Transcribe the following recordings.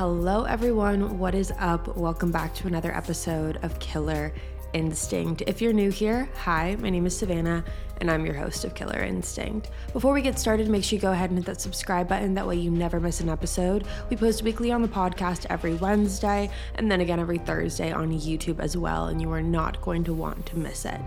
Hello, everyone. What is up? Welcome back to another episode of Killer Instinct. If you're new here, hi, my name is Savannah, and I'm your host of Killer Instinct. Before we get started, make sure you go ahead and hit that subscribe button. That way, you never miss an episode. We post weekly on the podcast every Wednesday, and then again every Thursday on YouTube as well, and you are not going to want to miss it.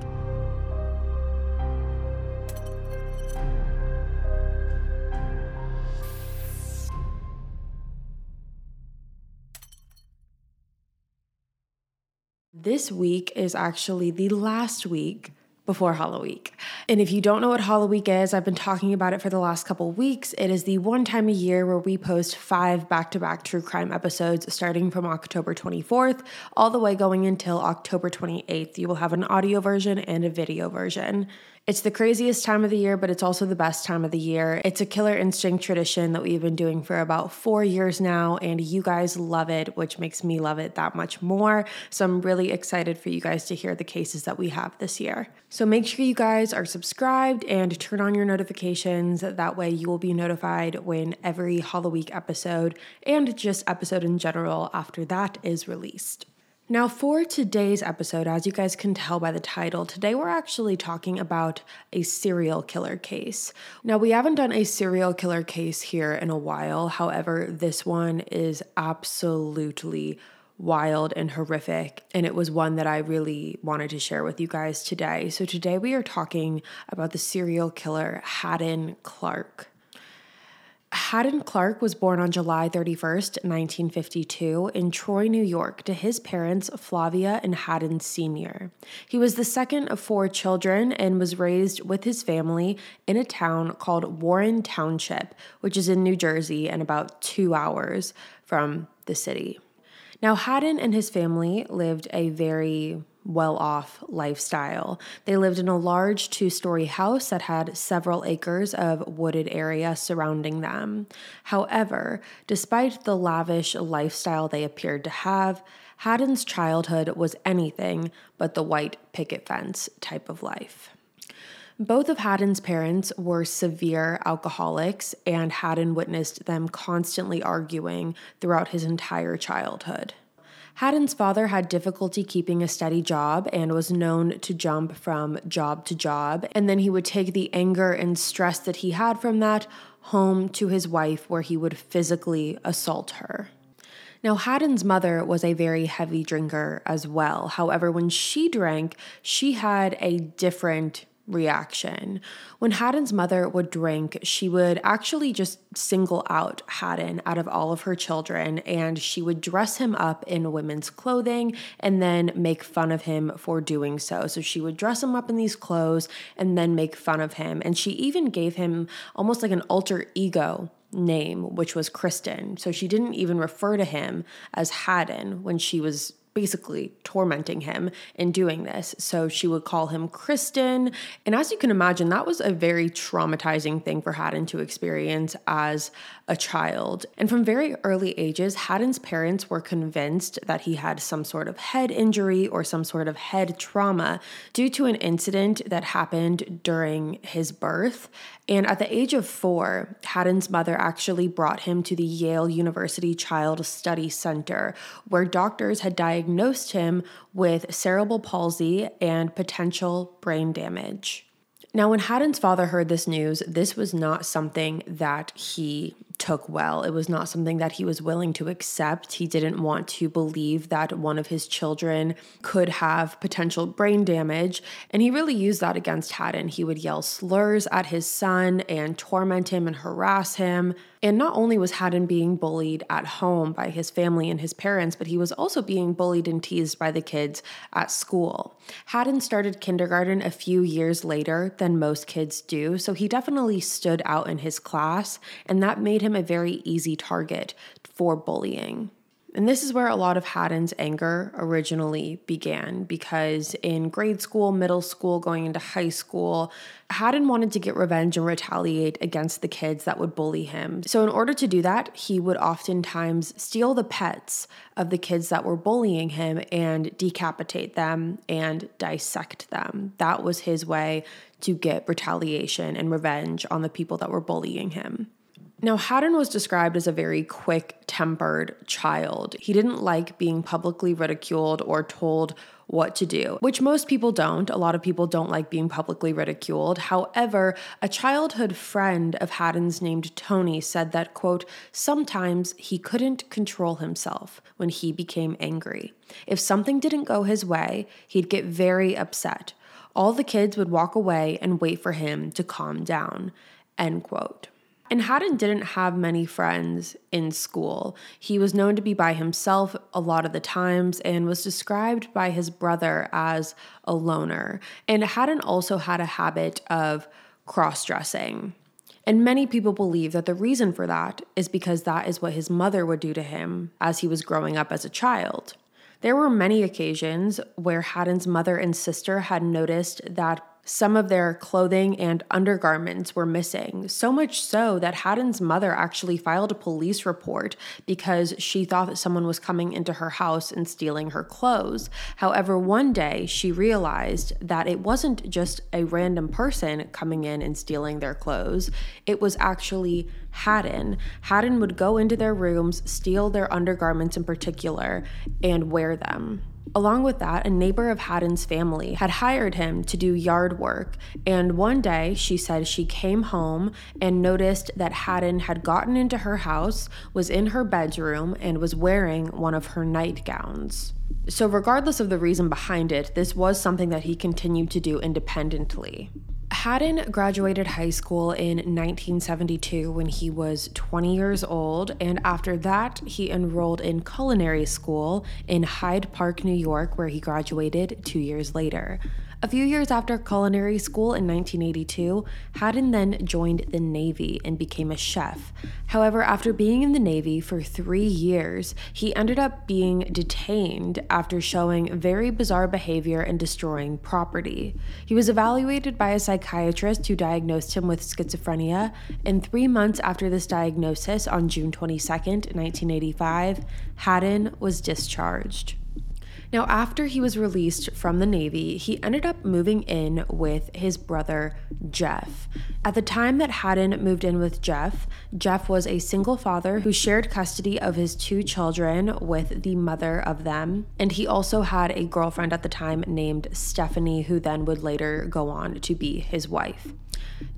This week is actually the last week before Halloween. And if you don't know what Halloween is, I've been talking about it for the last couple weeks. It is the one time a year where we post five back to back true crime episodes starting from October 24th all the way going until October 28th. You will have an audio version and a video version. It's the craziest time of the year, but it's also the best time of the year. It's a killer instinct tradition that we've been doing for about four years now, and you guys love it, which makes me love it that much more. So I'm really excited for you guys to hear the cases that we have this year. So make sure you guys are subscribed and turn on your notifications. That way you will be notified when every Halloween episode and just episode in general after that is released. Now, for today's episode, as you guys can tell by the title, today we're actually talking about a serial killer case. Now, we haven't done a serial killer case here in a while. However, this one is absolutely wild and horrific, and it was one that I really wanted to share with you guys today. So, today we are talking about the serial killer Hadden Clark. Hadden Clark was born on July 31st, 1952, in Troy, New York, to his parents, Flavia and Hadden Sr. He was the second of four children and was raised with his family in a town called Warren Township, which is in New Jersey and about two hours from the city. Now, Hadden and his family lived a very well off lifestyle. They lived in a large two story house that had several acres of wooded area surrounding them. However, despite the lavish lifestyle they appeared to have, Hadden's childhood was anything but the white picket fence type of life. Both of Hadden's parents were severe alcoholics, and Hadden witnessed them constantly arguing throughout his entire childhood. Hadden's father had difficulty keeping a steady job and was known to jump from job to job, and then he would take the anger and stress that he had from that home to his wife, where he would physically assault her. Now, Hadden's mother was a very heavy drinker as well. However, when she drank, she had a different reaction. When Hadden's mother would drink, she would actually just single out Hadden out of all of her children and she would dress him up in women's clothing and then make fun of him for doing so. So she would dress him up in these clothes and then make fun of him. And she even gave him almost like an alter ego name, which was Kristen. So she didn't even refer to him as Hadden when she was basically tormenting him in doing this. So she would call him Kristen. And as you can imagine, that was a very traumatizing thing for Hadden to experience as a child. And from very early ages, Hadden's parents were convinced that he had some sort of head injury or some sort of head trauma due to an incident that happened during his birth. And at the age of four, Hadden's mother actually brought him to the Yale University Child Study Center, where doctors had diagnosed him with cerebral palsy and potential brain damage. Now, when Hadden's father heard this news, this was not something that he took well. It was not something that he was willing to accept. He didn't want to believe that one of his children could have potential brain damage. And he really used that against Hadden. He would yell slurs at his son and torment him and harass him. And not only was Hadden being bullied at home by his family and his parents, but he was also being bullied and teased by the kids at school. Hadden started kindergarten a few years later than most kids do, so he definitely stood out in his class, and that made him a very easy target for bullying. And this is where a lot of Hadden's anger originally began because in grade school, middle school, going into high school, Hadden wanted to get revenge and retaliate against the kids that would bully him. So, in order to do that, he would oftentimes steal the pets of the kids that were bullying him and decapitate them and dissect them. That was his way to get retaliation and revenge on the people that were bullying him. Now, Hadden was described as a very quick tempered child. He didn't like being publicly ridiculed or told what to do, which most people don't. A lot of people don't like being publicly ridiculed. However, a childhood friend of Hadden's named Tony said that, quote, sometimes he couldn't control himself when he became angry. If something didn't go his way, he'd get very upset. All the kids would walk away and wait for him to calm down, end quote. And Hadden didn't have many friends in school. He was known to be by himself a lot of the times and was described by his brother as a loner. And Hadden also had a habit of cross dressing. And many people believe that the reason for that is because that is what his mother would do to him as he was growing up as a child. There were many occasions where Hadden's mother and sister had noticed that some of their clothing and undergarments were missing, so much so that Hadden's mother actually filed a police report because she thought that someone was coming into her house and stealing her clothes. However, one day she realized that it wasn't just a random person coming in and stealing their clothes, it was actually Hadden. Hadden would go into their rooms, steal their undergarments in particular, and wear them. Along with that, a neighbor of Hadden's family had hired him to do yard work, and one day she said she came home and noticed that Hadden had gotten into her house, was in her bedroom, and was wearing one of her nightgowns. So, regardless of the reason behind it, this was something that he continued to do independently. Hadden graduated high school in 1972 when he was 20 years old, and after that, he enrolled in culinary school in Hyde Park, New York, where he graduated two years later. A few years after culinary school in 1982, Hadden then joined the Navy and became a chef. However, after being in the Navy for three years, he ended up being detained after showing very bizarre behavior and destroying property. He was evaluated by a psychiatrist who diagnosed him with schizophrenia, and three months after this diagnosis, on June 22, 1985, Hadden was discharged. Now, after he was released from the Navy, he ended up moving in with his brother, Jeff. At the time that Hadden moved in with Jeff, Jeff was a single father who shared custody of his two children with the mother of them. And he also had a girlfriend at the time named Stephanie, who then would later go on to be his wife.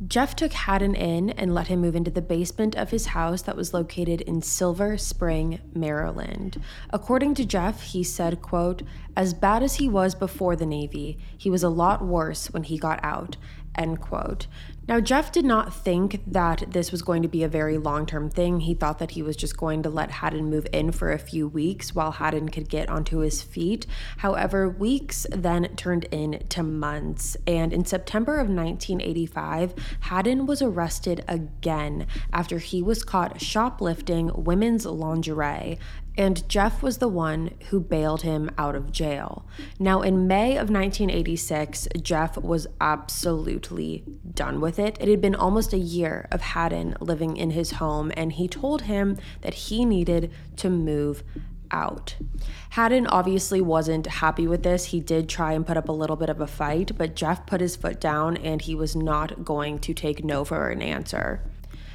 Jeff took Hadden in and let him move into the basement of his house that was located in Silver Spring, Maryland. According to Jeff, he said, quote, as bad as he was before the Navy, he was a lot worse when he got out, end quote. Now, Jeff did not think that this was going to be a very long term thing. He thought that he was just going to let Hadden move in for a few weeks while Hadden could get onto his feet. However, weeks then turned into months, and in September of 1985, Hadden was arrested again after he was caught shoplifting women's lingerie and Jeff was the one who bailed him out of jail. Now, in May of 1986, Jeff was absolutely done with it. It had been almost a year of Hadden living in his home, and he told him that he needed to move out. Hadden obviously wasn't happy with this. He did try and put up a little bit of a fight, but Jeff put his foot down and he was not going to take no for an answer.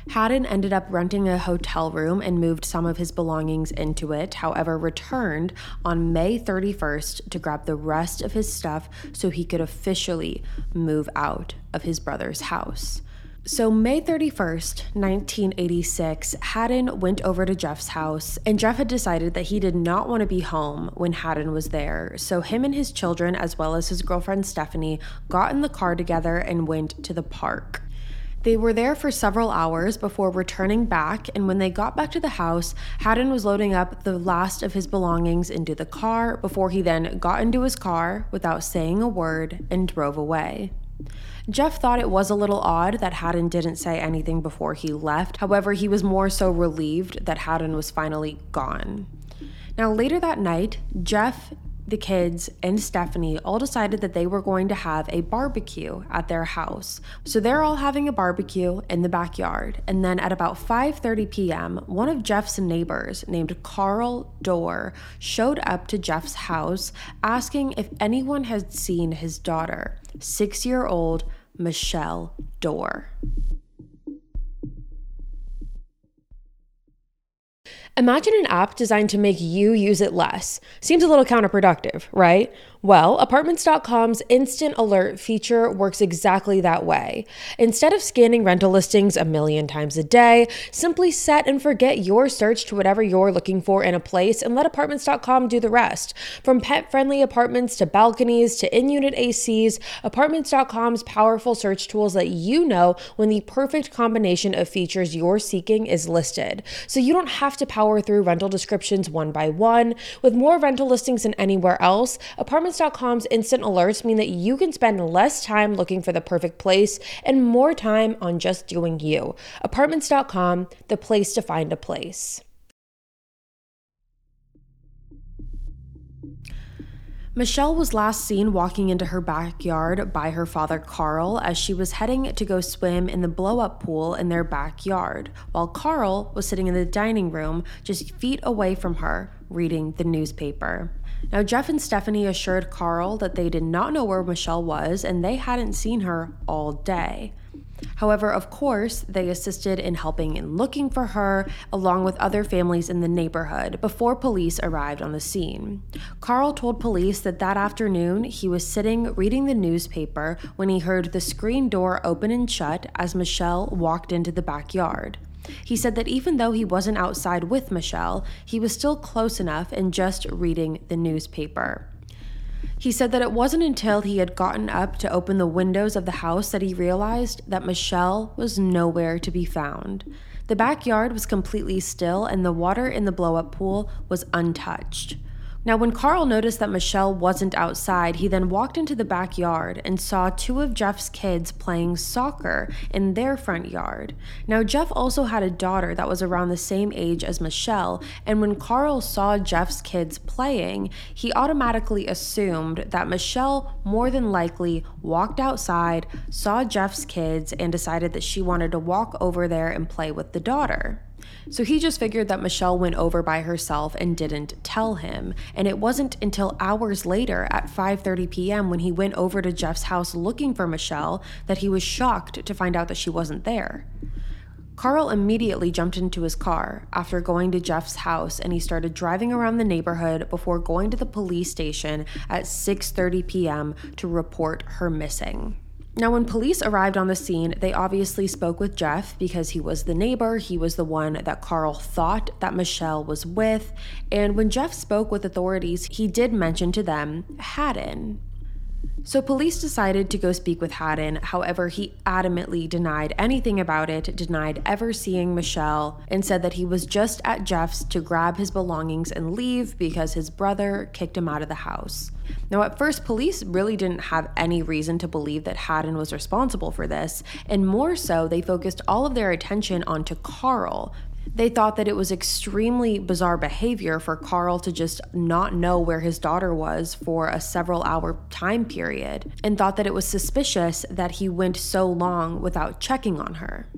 Hadden ended up renting a hotel room and moved some of his belongings into it, however, returned on May 31st to grab the rest of his stuff so he could officially move out of his brother's house. So, May 31st, 1986, Hadden went over to Jeff's house, and Jeff had decided that he did not want to be home when Hadden was there. So, him and his children, as well as his girlfriend Stephanie, got in the car together and went to the park. They were there for several hours before returning back, and when they got back to the house, Hadden was loading up the last of his belongings into the car before he then got into his car without saying a word and drove away. Jeff thought it was a little odd that Hadden didn't say anything before he left. However, he was more so relieved that Hadden was finally gone. Now, later that night, Jeff the kids and Stephanie all decided that they were going to have a barbecue at their house. So they're all having a barbecue in the backyard. And then at about 5:30 p.m., one of Jeff's neighbors named Carl Dorr showed up to Jeff's house asking if anyone had seen his daughter, 6-year-old Michelle Dorr. Imagine an app designed to make you use it less. Seems a little counterproductive, right? Well, Apartments.com's instant alert feature works exactly that way. Instead of scanning rental listings a million times a day, simply set and forget your search to whatever you're looking for in a place and let Apartments.com do the rest. From pet friendly apartments to balconies to in unit ACs, Apartments.com's powerful search tools let you know when the perfect combination of features you're seeking is listed. So you don't have to power through rental descriptions one by one. With more rental listings than anywhere else, Apartments.com's instant alerts mean that you can spend less time looking for the perfect place and more time on just doing you. Apartments.com, the place to find a place. Michelle was last seen walking into her backyard by her father Carl as she was heading to go swim in the blow up pool in their backyard, while Carl was sitting in the dining room just feet away from her reading the newspaper. Now, Jeff and Stephanie assured Carl that they did not know where Michelle was and they hadn't seen her all day. However, of course, they assisted in helping in looking for her, along with other families in the neighborhood, before police arrived on the scene. Carl told police that that afternoon he was sitting reading the newspaper when he heard the screen door open and shut as Michelle walked into the backyard. He said that even though he wasn't outside with Michelle, he was still close enough and just reading the newspaper. He said that it wasn't until he had gotten up to open the windows of the house that he realized that Michelle was nowhere to be found. The backyard was completely still and the water in the blow up pool was untouched. Now, when Carl noticed that Michelle wasn't outside, he then walked into the backyard and saw two of Jeff's kids playing soccer in their front yard. Now, Jeff also had a daughter that was around the same age as Michelle, and when Carl saw Jeff's kids playing, he automatically assumed that Michelle more than likely walked outside, saw Jeff's kids, and decided that she wanted to walk over there and play with the daughter. So he just figured that Michelle went over by herself and didn't tell him. And it wasn't until hours later at 5:30 p.m. when he went over to Jeff's house looking for Michelle that he was shocked to find out that she wasn't there. Carl immediately jumped into his car after going to Jeff's house and he started driving around the neighborhood before going to the police station at 6:30 p.m. to report her missing. Now, when police arrived on the scene, they obviously spoke with Jeff because he was the neighbor. He was the one that Carl thought that Michelle was with. And when Jeff spoke with authorities, he did mention to them Hadden. So police decided to go speak with Hadden. However, he adamantly denied anything about it, denied ever seeing Michelle, and said that he was just at Jeff's to grab his belongings and leave because his brother kicked him out of the house. Now, at first, police really didn't have any reason to believe that Hadden was responsible for this, and more so, they focused all of their attention onto Carl they thought that it was extremely bizarre behavior for Carl to just not know where his daughter was for a several hour time period and thought that it was suspicious that he went so long without checking on her.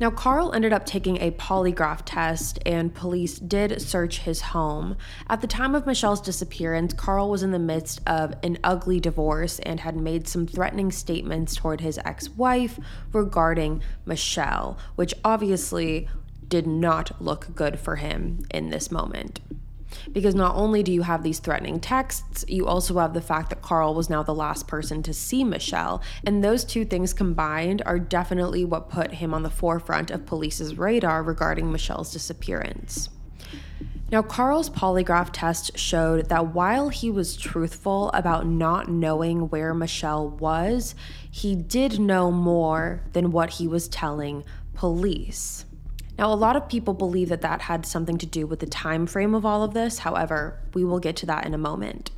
Now, Carl ended up taking a polygraph test, and police did search his home. At the time of Michelle's disappearance, Carl was in the midst of an ugly divorce and had made some threatening statements toward his ex wife regarding Michelle, which obviously did not look good for him in this moment. Because not only do you have these threatening texts, you also have the fact that Carl was now the last person to see Michelle. And those two things combined are definitely what put him on the forefront of police's radar regarding Michelle's disappearance. Now, Carl's polygraph test showed that while he was truthful about not knowing where Michelle was, he did know more than what he was telling police. Now, a lot of people believe that that had something to do with the time frame of all of this. However, we will get to that in a moment.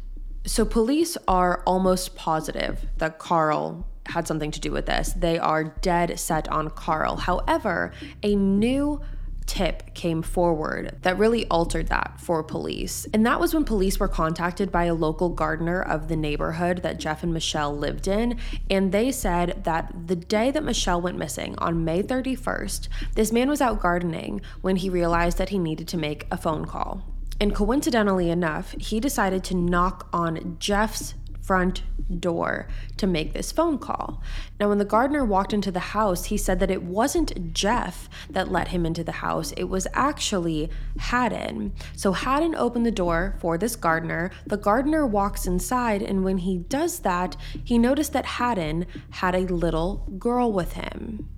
So, police are almost positive that Carl had something to do with this. They are dead set on Carl. However, a new tip came forward that really altered that for police. And that was when police were contacted by a local gardener of the neighborhood that Jeff and Michelle lived in. And they said that the day that Michelle went missing, on May 31st, this man was out gardening when he realized that he needed to make a phone call. And coincidentally enough, he decided to knock on Jeff's front door to make this phone call. Now, when the gardener walked into the house, he said that it wasn't Jeff that let him into the house, it was actually Hadden. So, Hadden opened the door for this gardener. The gardener walks inside, and when he does that, he noticed that Hadden had a little girl with him.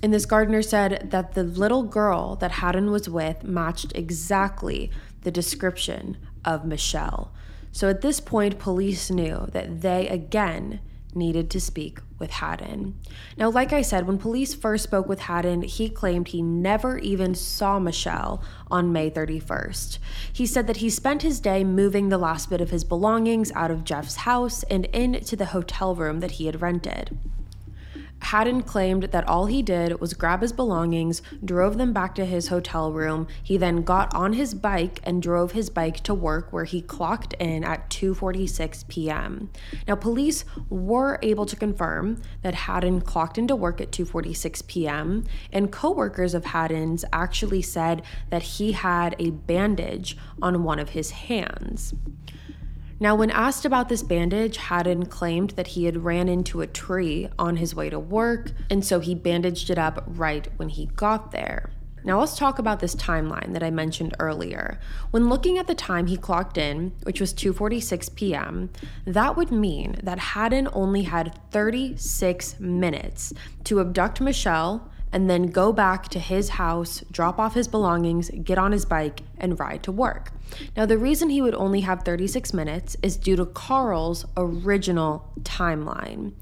And this gardener said that the little girl that Hadden was with matched exactly the description of Michelle. So at this point, police knew that they again needed to speak with Hadden. Now, like I said, when police first spoke with Hadden, he claimed he never even saw Michelle on May 31st. He said that he spent his day moving the last bit of his belongings out of Jeff's house and into the hotel room that he had rented. Hadden claimed that all he did was grab his belongings, drove them back to his hotel room. He then got on his bike and drove his bike to work where he clocked in at 2:46 p.m. Now police were able to confirm that Hadden clocked into work at 2:46 p.m. and coworkers of Hadden's actually said that he had a bandage on one of his hands. Now, when asked about this bandage, Hadden claimed that he had ran into a tree on his way to work, and so he bandaged it up right when he got there. Now, let's talk about this timeline that I mentioned earlier. When looking at the time he clocked in, which was 2:46 p.m., that would mean that Hadden only had 36 minutes to abduct Michelle and then go back to his house, drop off his belongings, get on his bike, and ride to work. Now, the reason he would only have 36 minutes is due to Carl's original timeline.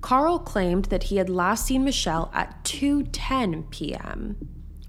Carl claimed that he had last seen Michelle at 2:10 p.m.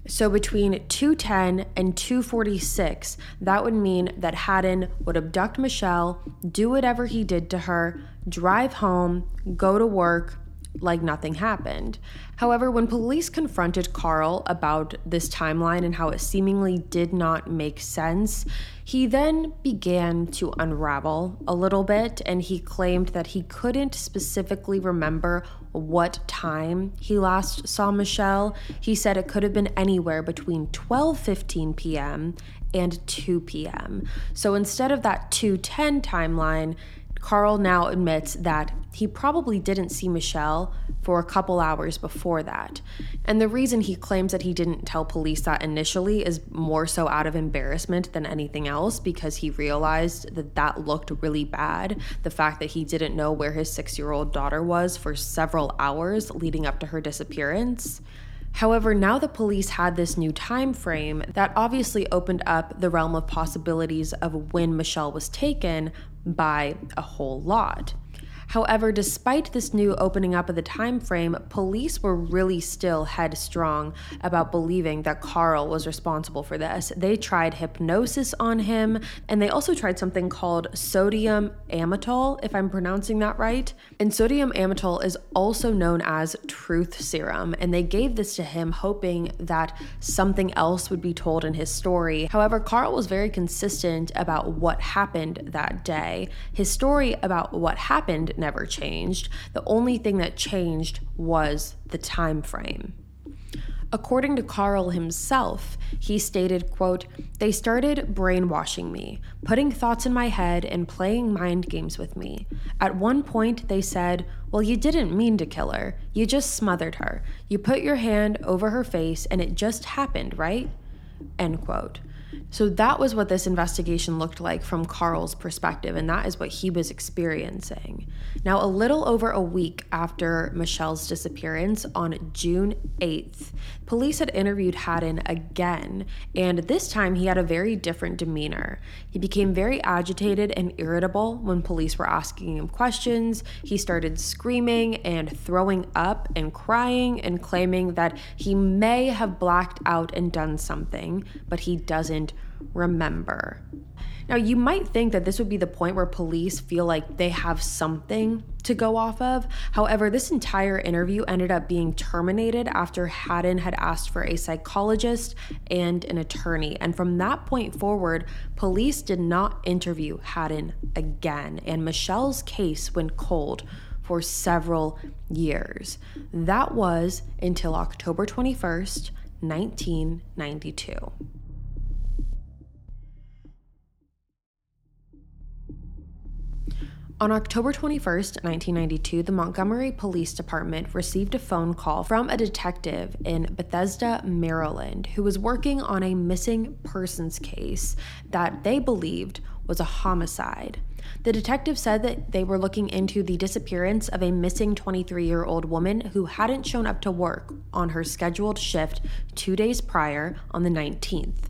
So between 210 and 246, that would mean that Hadden would abduct Michelle, do whatever he did to her, drive home, go to work, like nothing happened. However, when police confronted Carl about this timeline and how it seemingly did not make sense, he then began to unravel a little bit and he claimed that he couldn't specifically remember what time he last saw Michelle. He said it could have been anywhere between 12:15 p.m. and 2 p.m. So instead of that 210 timeline, Carl now admits that he probably didn't see Michelle for a couple hours before that. And the reason he claims that he didn't tell police that initially is more so out of embarrassment than anything else because he realized that that looked really bad. The fact that he didn't know where his six year old daughter was for several hours leading up to her disappearance. However, now the police had this new time frame that obviously opened up the realm of possibilities of when Michelle was taken by a whole lot. However, despite this new opening up of the time frame, police were really still headstrong about believing that Carl was responsible for this. They tried hypnosis on him, and they also tried something called sodium amytal, if I'm pronouncing that right. And sodium amytal is also known as truth serum, and they gave this to him hoping that something else would be told in his story. However, Carl was very consistent about what happened that day. His story about what happened never changed. The only thing that changed was the time frame. According to Carl himself, he stated, quote, "They started brainwashing me, putting thoughts in my head and playing mind games with me. At one point they said, "Well, you didn't mean to kill her. You just smothered her. You put your hand over her face and it just happened, right?" End quote. So that was what this investigation looked like from Carl's perspective, and that is what he was experiencing. Now, a little over a week after Michelle's disappearance on June 8th, police had interviewed Hadden again, and this time he had a very different demeanor. He became very agitated and irritable when police were asking him questions. He started screaming and throwing up and crying and claiming that he may have blacked out and done something, but he doesn't remember. Now, you might think that this would be the point where police feel like they have something to go off of. However, this entire interview ended up being terminated after Hadden had asked for a psychologist and an attorney. And from that point forward, police did not interview Hadden again. And Michelle's case went cold for several years. That was until October 21st, 1992. On October 21st, 1992, the Montgomery Police Department received a phone call from a detective in Bethesda, Maryland, who was working on a missing persons case that they believed was a homicide. The detective said that they were looking into the disappearance of a missing 23 year old woman who hadn't shown up to work on her scheduled shift two days prior on the 19th.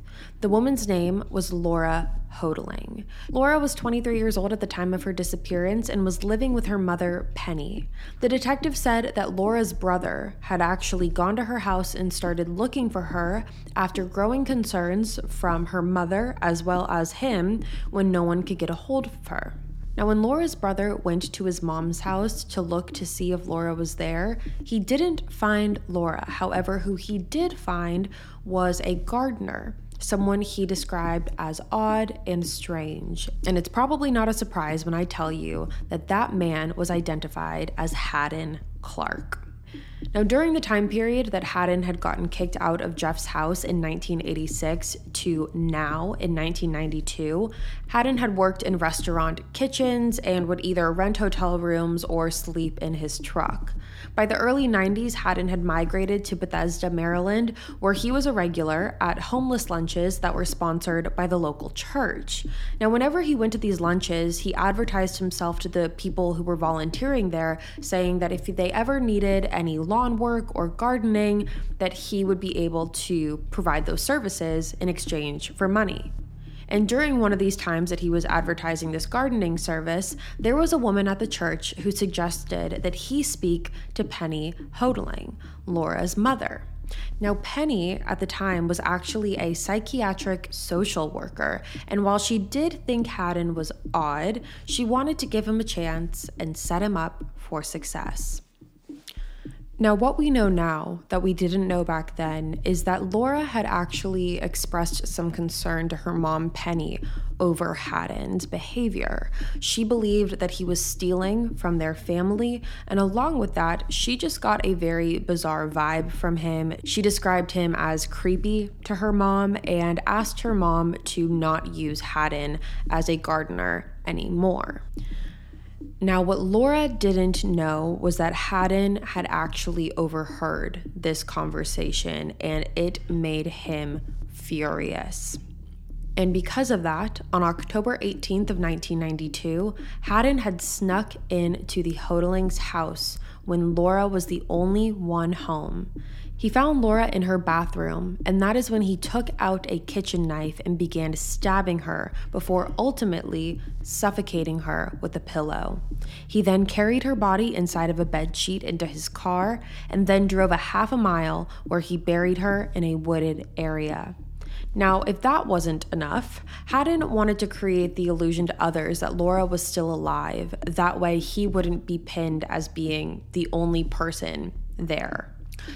The woman's name was Laura Houghteling. Laura was 23 years old at the time of her disappearance and was living with her mother, Penny. The detective said that Laura's brother had actually gone to her house and started looking for her after growing concerns from her mother as well as him when no one could get a hold of her. Now, when Laura's brother went to his mom's house to look to see if Laura was there, he didn't find Laura. However, who he did find was a gardener someone he described as odd and strange. And it's probably not a surprise when I tell you that that man was identified as Hadden Clark. Now, during the time period that Hadden had gotten kicked out of Jeff's house in 1986 to now in 1992, Hadden had worked in restaurant kitchens and would either rent hotel rooms or sleep in his truck. By the early 90s, Hadden had migrated to Bethesda, Maryland, where he was a regular at homeless lunches that were sponsored by the local church. Now, whenever he went to these lunches, he advertised himself to the people who were volunteering there, saying that if they ever needed any lawn work or gardening, that he would be able to provide those services in exchange for money. And during one of these times that he was advertising this gardening service, there was a woman at the church who suggested that he speak to Penny Houghteling, Laura's mother. Now, Penny at the time was actually a psychiatric social worker, and while she did think Hadden was odd, she wanted to give him a chance and set him up for success. Now, what we know now that we didn't know back then is that Laura had actually expressed some concern to her mom, Penny, over Hadden's behavior. She believed that he was stealing from their family, and along with that, she just got a very bizarre vibe from him. She described him as creepy to her mom and asked her mom to not use Hadden as a gardener anymore. Now, what Laura didn't know was that Hadden had actually overheard this conversation and it made him furious. And because of that, on October 18th of 1992, Hadden had snuck into the Houghteling's house when Laura was the only one home. He found Laura in her bathroom, and that is when he took out a kitchen knife and began stabbing her before ultimately suffocating her with a pillow. He then carried her body inside of a bed sheet into his car and then drove a half a mile where he buried her in a wooded area. Now, if that wasn't enough, Hadden wanted to create the illusion to others that Laura was still alive. That way, he wouldn't be pinned as being the only person there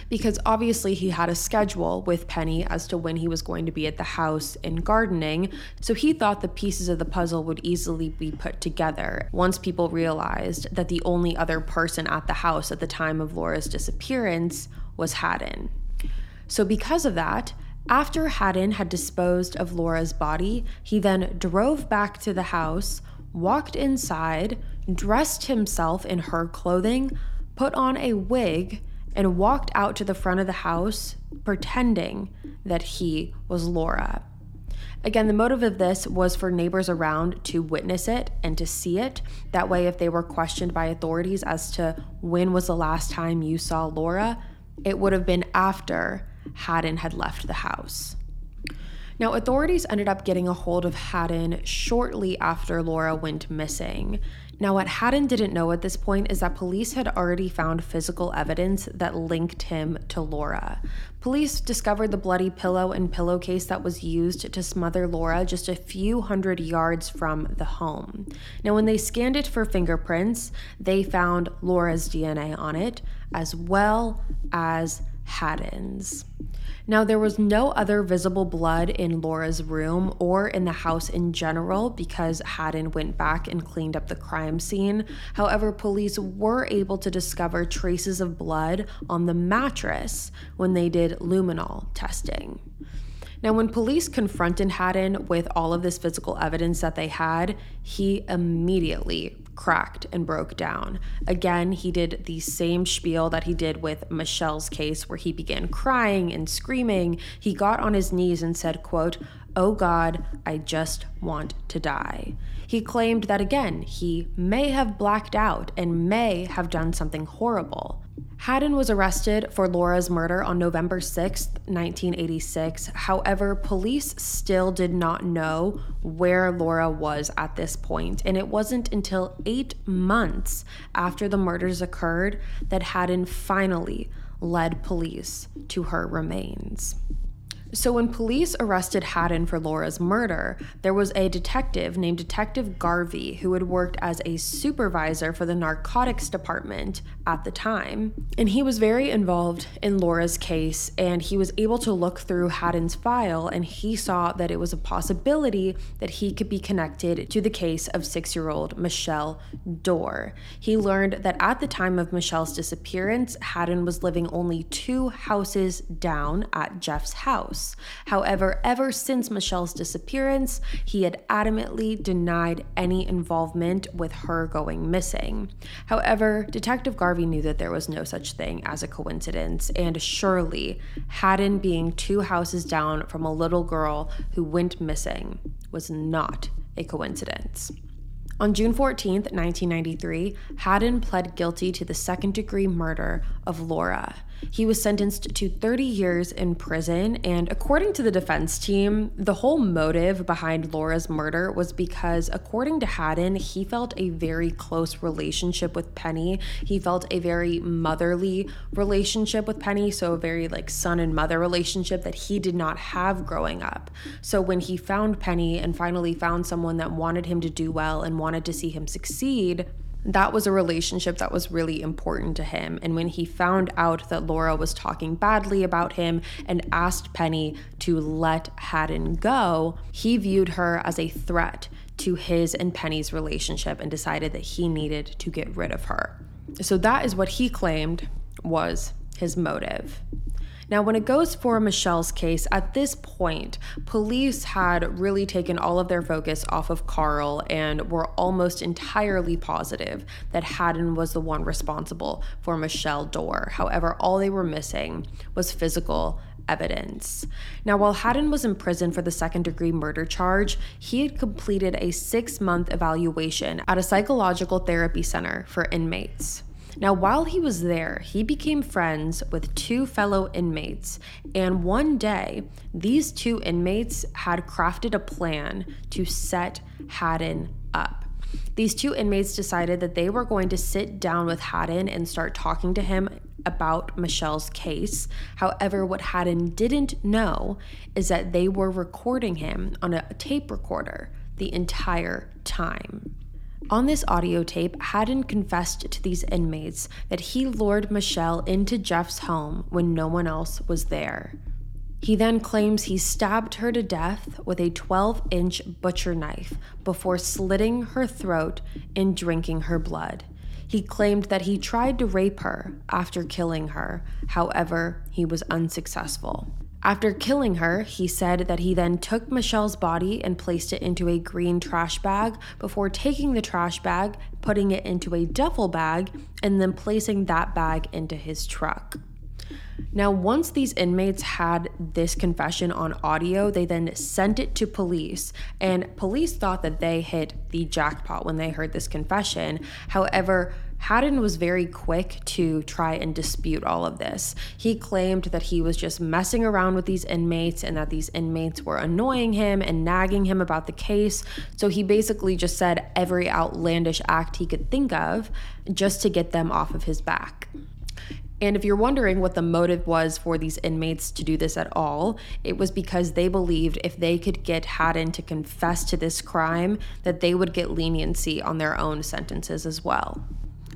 because obviously he had a schedule with Penny as to when he was going to be at the house and gardening, so he thought the pieces of the puzzle would easily be put together once people realized that the only other person at the house at the time of Laura's disappearance was Hadden. So, because of that, after Hadden had disposed of Laura's body, he then drove back to the house, walked inside, dressed himself in her clothing, put on a wig, and walked out to the front of the house pretending that he was Laura. Again, the motive of this was for neighbors around to witness it and to see it. That way, if they were questioned by authorities as to when was the last time you saw Laura, it would have been after Hadden had left the house. Now, authorities ended up getting a hold of Hadden shortly after Laura went missing. Now, what Hadden didn't know at this point is that police had already found physical evidence that linked him to Laura. Police discovered the bloody pillow and pillowcase that was used to smother Laura just a few hundred yards from the home. Now, when they scanned it for fingerprints, they found Laura's DNA on it, as well as Hadden's. Now, there was no other visible blood in Laura's room or in the house in general because Hadden went back and cleaned up the crime scene. However, police were able to discover traces of blood on the mattress when they did luminol testing. Now, when police confronted Hadden with all of this physical evidence that they had, he immediately cracked and broke down. Again, he did the same spiel that he did with Michelle's case where he began crying and screaming. He got on his knees and said, quote, "Oh God, I just want to die." He claimed that again, he may have blacked out and may have done something horrible. Hadden was arrested for Laura's murder on November 6, 1986. However, police still did not know where Laura was at this point, and it wasn't until eight months after the murders occurred that Hadden finally led police to her remains. So, when police arrested Hadden for Laura's murder, there was a detective named Detective Garvey who had worked as a supervisor for the narcotics department at the time. And he was very involved in Laura's case, and he was able to look through Hadden's file and he saw that it was a possibility that he could be connected to the case of six year old Michelle Dorr. He learned that at the time of Michelle's disappearance, Hadden was living only two houses down at Jeff's house house. However, ever since Michelle's disappearance, he had adamantly denied any involvement with her going missing. However, Detective Garvey knew that there was no such thing as a coincidence, and surely Hadden being two houses down from a little girl who went missing was not a coincidence. On June 14, 1993, Hadden pled guilty to the second degree murder of Laura. He was sentenced to 30 years in prison, and according to the defense team, the whole motive behind Laura's murder was because, according to Hadden, he felt a very close relationship with Penny. He felt a very motherly relationship with Penny, so a very like son and mother relationship that he did not have growing up. So when he found Penny and finally found someone that wanted him to do well and wanted to see him succeed, that was a relationship that was really important to him. And when he found out that Laura was talking badly about him and asked Penny to let Hadden go, he viewed her as a threat to his and Penny's relationship and decided that he needed to get rid of her. So that is what he claimed was his motive. Now, when it goes for Michelle's case, at this point, police had really taken all of their focus off of Carl and were almost entirely positive that Hadden was the one responsible for Michelle Dorr. However, all they were missing was physical evidence. Now, while Hadden was in prison for the second degree murder charge, he had completed a six month evaluation at a psychological therapy center for inmates. Now, while he was there, he became friends with two fellow inmates, and one day, these two inmates had crafted a plan to set Hadden up. These two inmates decided that they were going to sit down with Hadden and start talking to him about Michelle's case. However, what Hadden didn't know is that they were recording him on a tape recorder the entire time. On this audio tape, Hadden confessed to these inmates that he lured Michelle into Jeff's home when no one else was there. He then claims he stabbed her to death with a 12 inch butcher knife before slitting her throat and drinking her blood. He claimed that he tried to rape her after killing her, however, he was unsuccessful. After killing her, he said that he then took Michelle's body and placed it into a green trash bag before taking the trash bag, putting it into a duffel bag, and then placing that bag into his truck. Now, once these inmates had this confession on audio, they then sent it to police, and police thought that they hit the jackpot when they heard this confession. However, Hadden was very quick to try and dispute all of this. He claimed that he was just messing around with these inmates and that these inmates were annoying him and nagging him about the case. So he basically just said every outlandish act he could think of just to get them off of his back. And if you're wondering what the motive was for these inmates to do this at all, it was because they believed if they could get Hadden to confess to this crime, that they would get leniency on their own sentences as well.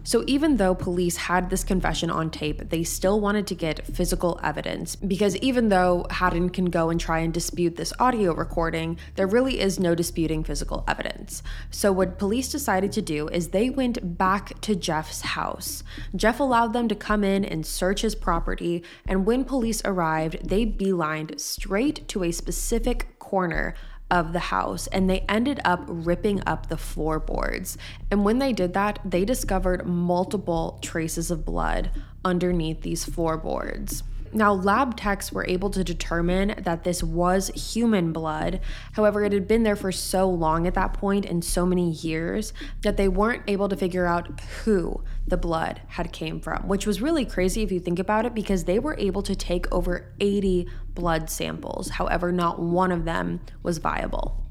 So, even though police had this confession on tape, they still wanted to get physical evidence because even though Hadden can go and try and dispute this audio recording, there really is no disputing physical evidence. So, what police decided to do is they went back to Jeff's house. Jeff allowed them to come in and search his property, and when police arrived, they beelined straight to a specific corner of the house and they ended up ripping up the floorboards. And when they did that, they discovered multiple traces of blood underneath these floorboards. Now, lab techs were able to determine that this was human blood. However, it had been there for so long at that point and so many years that they weren't able to figure out who the blood had came from, which was really crazy if you think about it because they were able to take over 80 blood samples. However, not one of them was viable.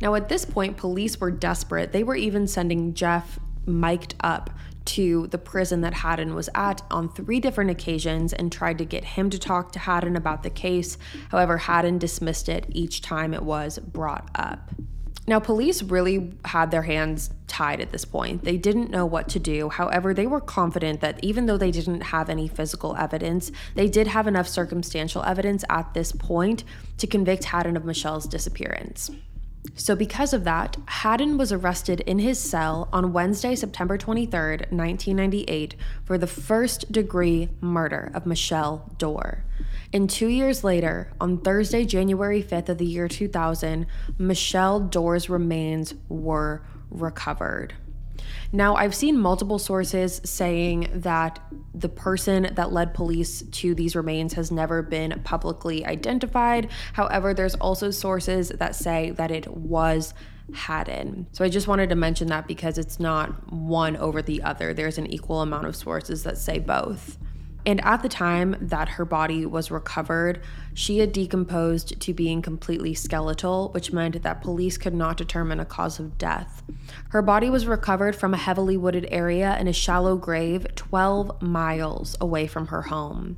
Now, at this point, police were desperate. They were even sending Jeff mic'd up to the prison that Hadden was at on three different occasions and tried to get him to talk to Hadden about the case. However, Hadden dismissed it each time it was brought up. Now, police really had their hands tied at this point. They didn't know what to do. However, they were confident that even though they didn't have any physical evidence, they did have enough circumstantial evidence at this point to convict Hadden of Michelle's disappearance. So, because of that, Hadden was arrested in his cell on Wednesday, September 23rd, 1998, for the first degree murder of Michelle Dorr. And two years later, on Thursday, January 5th of the year 2000, Michelle Dorr's remains were recovered. Now, I've seen multiple sources saying that the person that led police to these remains has never been publicly identified. However, there's also sources that say that it was Hadden. So I just wanted to mention that because it's not one over the other. There's an equal amount of sources that say both. And at the time that her body was recovered, she had decomposed to being completely skeletal, which meant that police could not determine a cause of death. Her body was recovered from a heavily wooded area in a shallow grave 12 miles away from her home.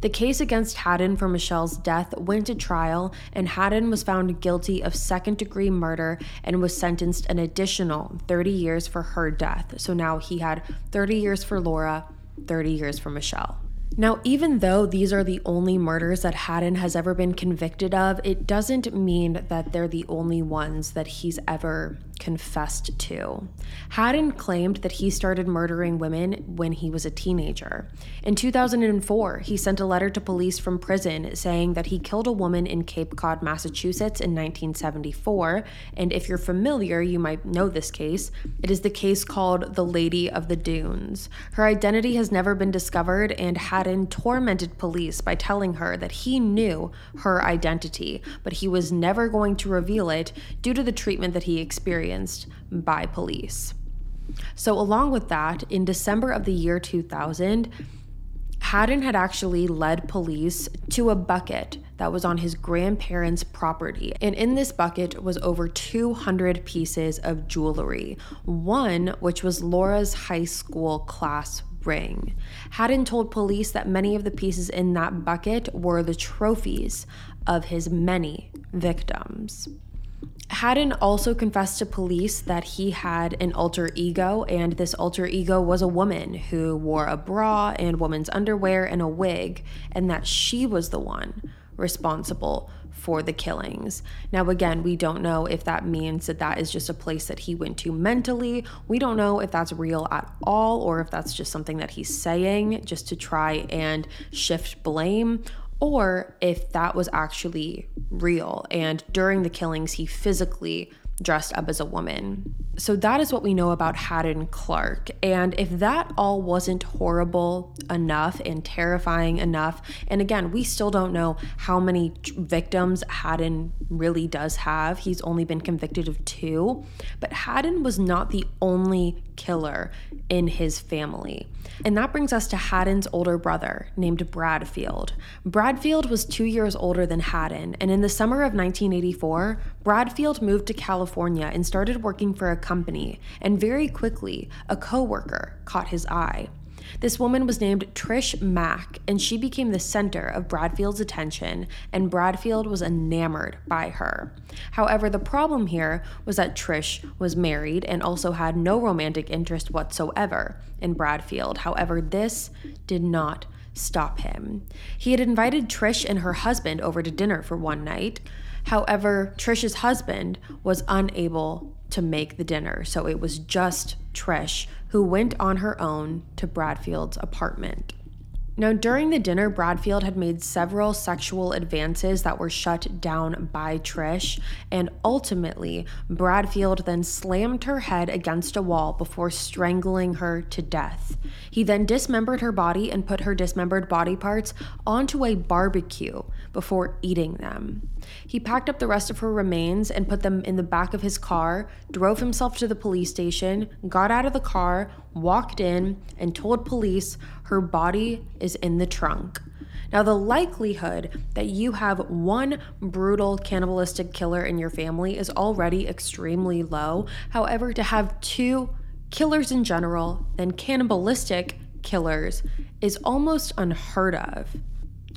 The case against Hadden for Michelle's death went to trial, and Hadden was found guilty of second degree murder and was sentenced an additional 30 years for her death. So now he had 30 years for Laura 30 years for Michelle. Now, even though these are the only murders that Hadden has ever been convicted of, it doesn't mean that they're the only ones that he's ever confessed to. Hadden claimed that he started murdering women when he was a teenager. In 2004, he sent a letter to police from prison saying that he killed a woman in Cape Cod, Massachusetts in 1974. And if you're familiar, you might know this case. It is the case called the Lady of the Dunes. Her identity has never been discovered, and Hadden tormented police by telling her that he knew her identity, but he was never going to reveal it due to the treatment that he experienced by police. So, along with that, in December of the year 2000, Hadden had actually led police to a bucket that was on his grandparents' property. And in this bucket was over 200 pieces of jewelry, one which was Laura's high school class ring. Hadden told police that many of the pieces in that bucket were the trophies of his many victims. Hadden also confessed to police that he had an alter ego, and this alter ego was a woman who wore a bra and woman's underwear and a wig, and that she was the one responsible for the killings. Now, again, we don't know if that means that that is just a place that he went to mentally. We don't know if that's real at all or if that's just something that he's saying just to try and shift blame or if that was actually real and during the killings he physically dressed up as a woman. So that is what we know about Hadden Clark. And if that all wasn't horrible enough and terrifying enough, and again, we still don't know how many victims Hadden really does have. He's only been convicted of two, but Hadden was not the only killer in his family. And that brings us to Hadden's older brother named Bradfield. Bradfield was two years older than Hadden, and in the summer of 1984, Bradfield moved to California and started working for a company, and very quickly, a coworker caught his eye. This woman was named Trish Mack, and she became the center of Bradfield's attention, and Bradfield was enamored by her. However, the problem here was that Trish was married and also had no romantic interest whatsoever in Bradfield. However, this did not stop him. He had invited Trish and her husband over to dinner for one night. However, Trish's husband was unable to make the dinner, so it was just Trish who went on her own to Bradfield's apartment. Now, during the dinner, Bradfield had made several sexual advances that were shut down by Trish, and ultimately, Bradfield then slammed her head against a wall before strangling her to death. He then dismembered her body and put her dismembered body parts onto a barbecue before eating them. He packed up the rest of her remains and put them in the back of his car, drove himself to the police station, got out of the car, walked in, and told police her body is in the trunk. Now, the likelihood that you have one brutal cannibalistic killer in your family is already extremely low. However, to have two killers in general, then cannibalistic killers, is almost unheard of.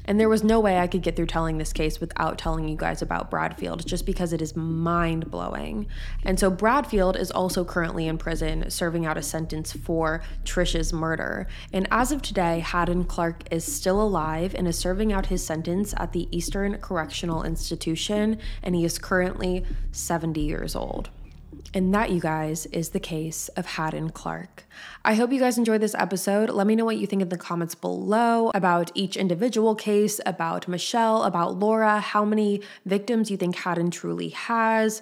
And there was no way I could get through telling this case without telling you guys about Bradfield, just because it is mind blowing. And so, Bradfield is also currently in prison serving out a sentence for Trisha's murder. And as of today, Hadden Clark is still alive and is serving out his sentence at the Eastern Correctional Institution, and he is currently 70 years old. And that, you guys, is the case of Hadden Clark. I hope you guys enjoyed this episode. Let me know what you think in the comments below about each individual case, about Michelle, about Laura, how many victims you think Hadden truly has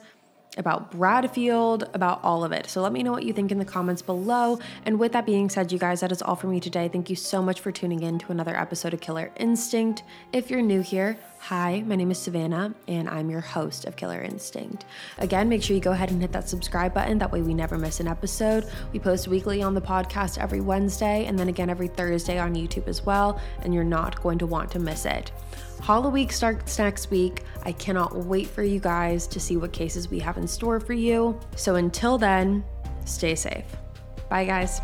about Bradfield, about all of it. So let me know what you think in the comments below. And with that being said, you guys, that is all for me today. Thank you so much for tuning in to another episode of Killer Instinct. If you're new here, hi, my name is Savannah, and I'm your host of Killer Instinct. Again, make sure you go ahead and hit that subscribe button. That way, we never miss an episode. We post weekly on the podcast every Wednesday, and then again every Thursday on YouTube as well, and you're not going to want to miss it. Halloween starts next week. I cannot wait for you guys to see what cases we have in store for you. So until then, stay safe. Bye, guys.